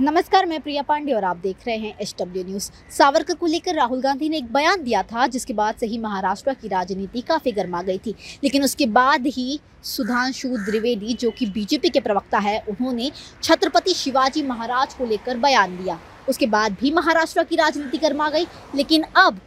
नमस्कार, मैं प्रिया पांडे और आप देख रहे हैं एच डब्ल्यू न्यूज़। सावरकर को लेकर राहुल गांधी ने एक बयान दिया था, जिसके बाद से ही महाराष्ट्र की राजनीति काफ़ी गर्मा गई थी। लेकिन उसके बाद ही सुधांशु द्विवेदी, जो कि बीजेपी के प्रवक्ता है, उन्होंने छत्रपति शिवाजी महाराज को लेकर बयान दिया। उसके बाद भी महाराष्ट्र की राजनीति गर्मा गई, लेकिन अब,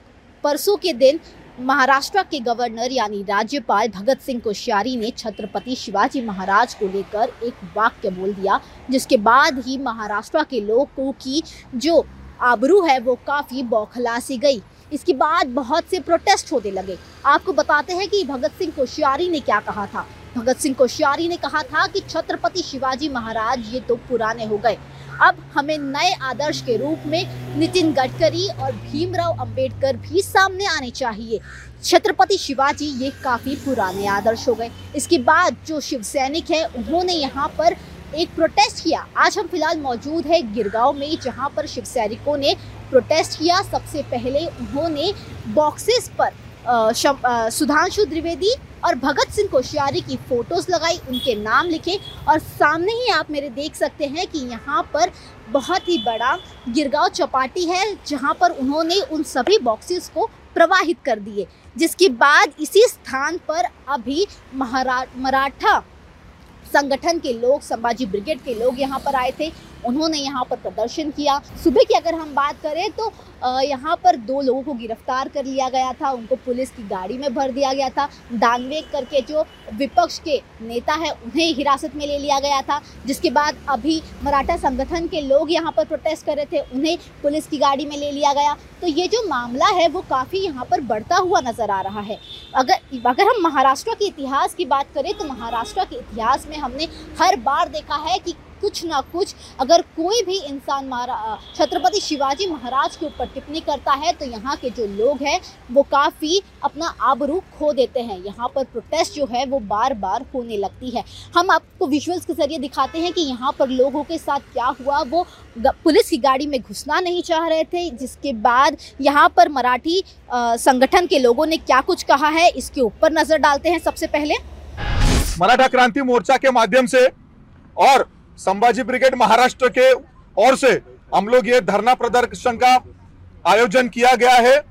परसों के दिन महाराष्ट्र के गवर्नर यानी राज्यपाल भगत सिंह कोश्यारी ने छत्रपति शिवाजी महाराज को लेकर एक वाक्य बोल दिया, जिसके बाद ही महाराष्ट्र के लोगों की जो आबरू है वो काफ़ी बौखला सी गई। इसके बाद बहुत से प्रोटेस्ट होने लगे। आपको बताते हैं कि भगत सिंह कोश्यारी ने क्या कहा था। भगत सिंह कोश्यारी ने कहा था कि छत्रपति शिवाजी महाराज ये तो पुराने हो गए। अब हमें नए आदर्श के रूप में नितिन गडकरी और भीमराव अंबेडकर भी सामने आने चाहिए। छत्रपति शिवाजी ये काफ़ी पुराने आदर्श हो गए। इसके बाद जो शिव सैनिक है, उन्होंने यहाँ पर एक प्रोटेस्ट किया। आज हम फ़िलहाल मौजूद है गिरगांव में, जहाँ पर शिव सैनिकों ने प्रोटेस्ट किया। सबसे पहले उन्होंने बॉक्सेस पर सुधांशु द्विवेदी और भगत सिंह कोश्यारी की फ़ोटोज़ लगाई, उनके नाम लिखे और सामने ही आप मेरे देख सकते हैं कि यहाँ पर बहुत ही बड़ा गिरगांव चौपाटी है, जहाँ पर उन्होंने उन सभी बॉक्सेस को प्रवाहित कर दिए, जिसके बाद इसी स्थान पर अभी महारा, मराठा संगठन के लोग, संभाजी ब्रिगेड के लोग यहाँ पर आए थे। उन्होंने यहाँ पर प्रदर्शन किया। सुबह की अगर हम बात करें तो यहाँ पर दो लोगों को गिरफ़्तार कर लिया गया था। उनको पुलिस की गाड़ी में भर दिया गया था। दानवेग करके जो विपक्ष के नेता है, उन्हें हिरासत में ले लिया गया था। जिसके बाद अभी मराठा संगठन के लोग यहाँ पर प्रोटेस्ट कर रहे थे, उन्हें पुलिस की गाड़ी में ले लिया गया। तो ये जो मामला है, वो काफ़ी यहाँ पर बढ़ता हुआ नज़र आ रहा है। अगर अगर हम महाराष्ट्र के इतिहास की बात करें तो महाराष्ट्र के इतिहास में हमने हर बार देखा है कि कुछ ना कुछ अगर कोई भी इंसान छत्रपति शिवाजी महाराज के ऊपर टिप्पणी करता है तो यहाँ के जो लोग हैं, वो काफ़ी अपना आबरू खो देते हैं। यहाँ पर प्रोटेस्ट जो है, वो बार बार होने लगती है। हम आपको विजुअल्स के ज़रिए दिखाते हैं कि यहाँ पर लोगों के साथ क्या हुआ। वो पुलिस की गाड़ी में घुसना नहीं चाह रहे थे, जिसके बाद यहाँ पर मराठी संगठन के लोगों ने क्या कुछ कहा है, इसके ऊपर नज़र डालते हैं सबसे पहले। मराठा क्रांति मोर्चा के माध्यम से और संभाजी ब्रिगेड महाराष्ट्र के ओर से हम लोग ये धरना प्रदर्शन का आयोजन किया गया है।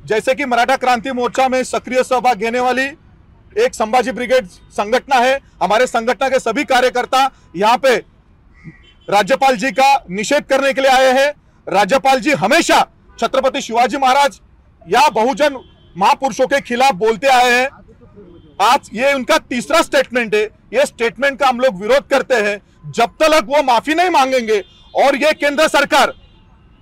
जैसे कि मराठा क्रांति मोर्चा में सक्रिय सहभाग घेने वाली एक संभाजी ब्रिगेड संगठन है। हमारे संगठना के सभी कार्यकर्ता यहाँ पे राज्यपाल जी का निषेध करने के लिए आए हैं। राज्यपाल जी हमेशा छत्रपति शिवाजी महाराज या बहुजन महापुरुषों के खिलाफ बोलते आए हैं। आज ये उनका तीसरा स्टेटमेंट है। ये स्टेटमेंट का हम लोग विरोध करते हैं। जब तक वो माफ़ी नहीं मांगेंगे, और ये केंद्र सरकार,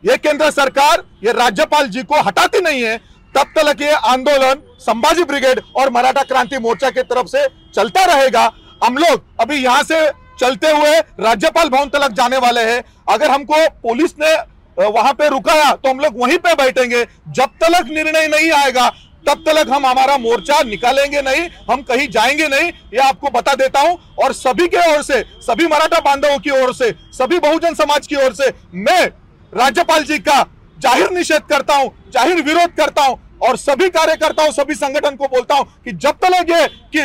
ये केंद्र सरकार, ये राज्यपाल जी को हटाती नहीं है, तब तक ये आंदोलन संभाजी ब्रिगेड और मराठा क्रांति मोर्चा की तरफ़ से चलता रहेगा। हम लोग अभी यहाँ से चलते हुए राज्यपाल भवन तक जाने वाले हैं। अगर हमको पुलिस ने वहाँ पे रुकाया तो हम लोग वहीं पे बैठेंगे। जब तक निर्णय नहीं आएगा तब तक हम हमारा मोर्चा निकालेंगे नहीं, हम कहीं जाएँगे नहीं, ये आपको बता देता हूँ। और सभी के ओर से, सभी मराठा बांधवों की ओर से, सभी बहुजन समाज की ओर से मैं राज्यपाल जी का ज़ाहिर निषेध करता हूँ, ज़ाहिर विरोध करता हूँ और सभी कार्यकर्ताओं, सभी संगठन को बोलता हूँ कि जब तक ये कि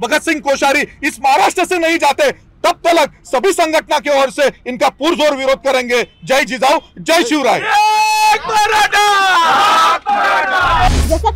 भगत सिंह कोश्यारी इस महाराष्ट्र से नहीं जाते, तब तक सभी संगठन की ओर से इनका पुरजोर विरोध करेंगे। जय जिजाऊ, जय शिवराय।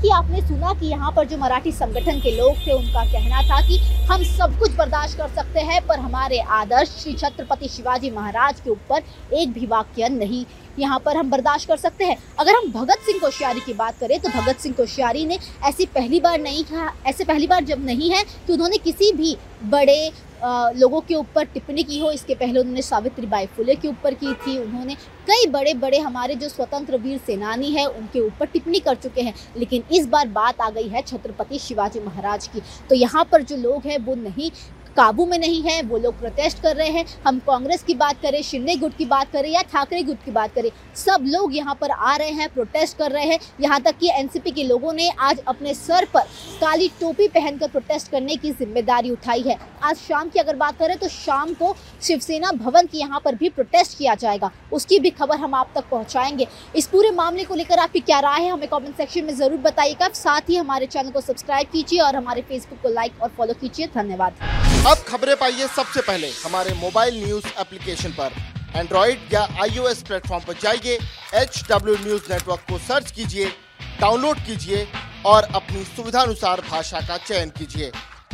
कि आपने सुना कि यहाँ पर जो मराठी संगठन के लोग थे, उनका कहना था कि हम सब कुछ बर्दाश्त कर सकते हैं, पर हमारे आदर्श श्री छत्रपति शिवाजी महाराज के ऊपर एक भी वाक्य नहीं। यहाँ पर हम बर्दाश्त कर सकते हैं। अगर हम भगत सिंह कोश्यारी की बात करें तो भगत सिंह कोश्यारी ने ऐसी पहली बार नहीं कहा, ऐसे पहली बार जब नहीं है कि उन्होंने किसी भी बड़े लोगों के ऊपर टिप्पणी की हो, इसके पहले उन्होंने सावित्री बाई फुले के ऊपर की थी, उन्होंने कई बड़े बड़े हमारे जो स्वतंत्र वीर सेनानी हैं, उनके ऊपर टिप्पणी कर चुके हैं, लेकिन इस बार बात आ गई है छत्रपति शिवाजी महाराज की। तो यहाँ पर जो लोग हैं, वो नहीं, काबू में नहीं है, वो लोग प्रोटेस्ट कर रहे हैं। हम कांग्रेस की बात करें, शिंदे गुट की बात करें या ठाकरे गुट की बात करें, सब लोग यहाँ पर आ रहे हैं प्रोटेस्ट कर रहे हैं। यहाँ तक कि एनसीपी के लोगों ने आज अपने सर पर काली टोपी पहनकर प्रोटेस्ट करने की ज़िम्मेदारी उठाई है। आज शाम की अगर बात करें तो शाम को शिवसेना भवन के यहाँ पर भी प्रोटेस्ट किया जाएगा। उसकी भी खबर हम आप तक पहुँचाएँगे। इस पूरे मामले को लेकर आपकी क्या राय है, हमें कॉमेंट सेक्शन में ज़रूर बताइएगा। साथ ही हमारे चैनल को सब्सक्राइब कीजिए और हमारे फेसबुक को लाइक और फॉलो कीजिए। धन्यवाद। अब खबरें पाइए सबसे पहले। हमारे मोबाइल न्यूज़ एप्लीकेशन पर। एंड्रॉइड या आईओएस प्लेटफॉर्म पर जाइए। एच डब्ल्यू न्यूज़ नेटवर्क को सर्च कीजिए डाउनलोड कीजिए और अपनी सुविधानुसार भाषा का चयन कीजिए।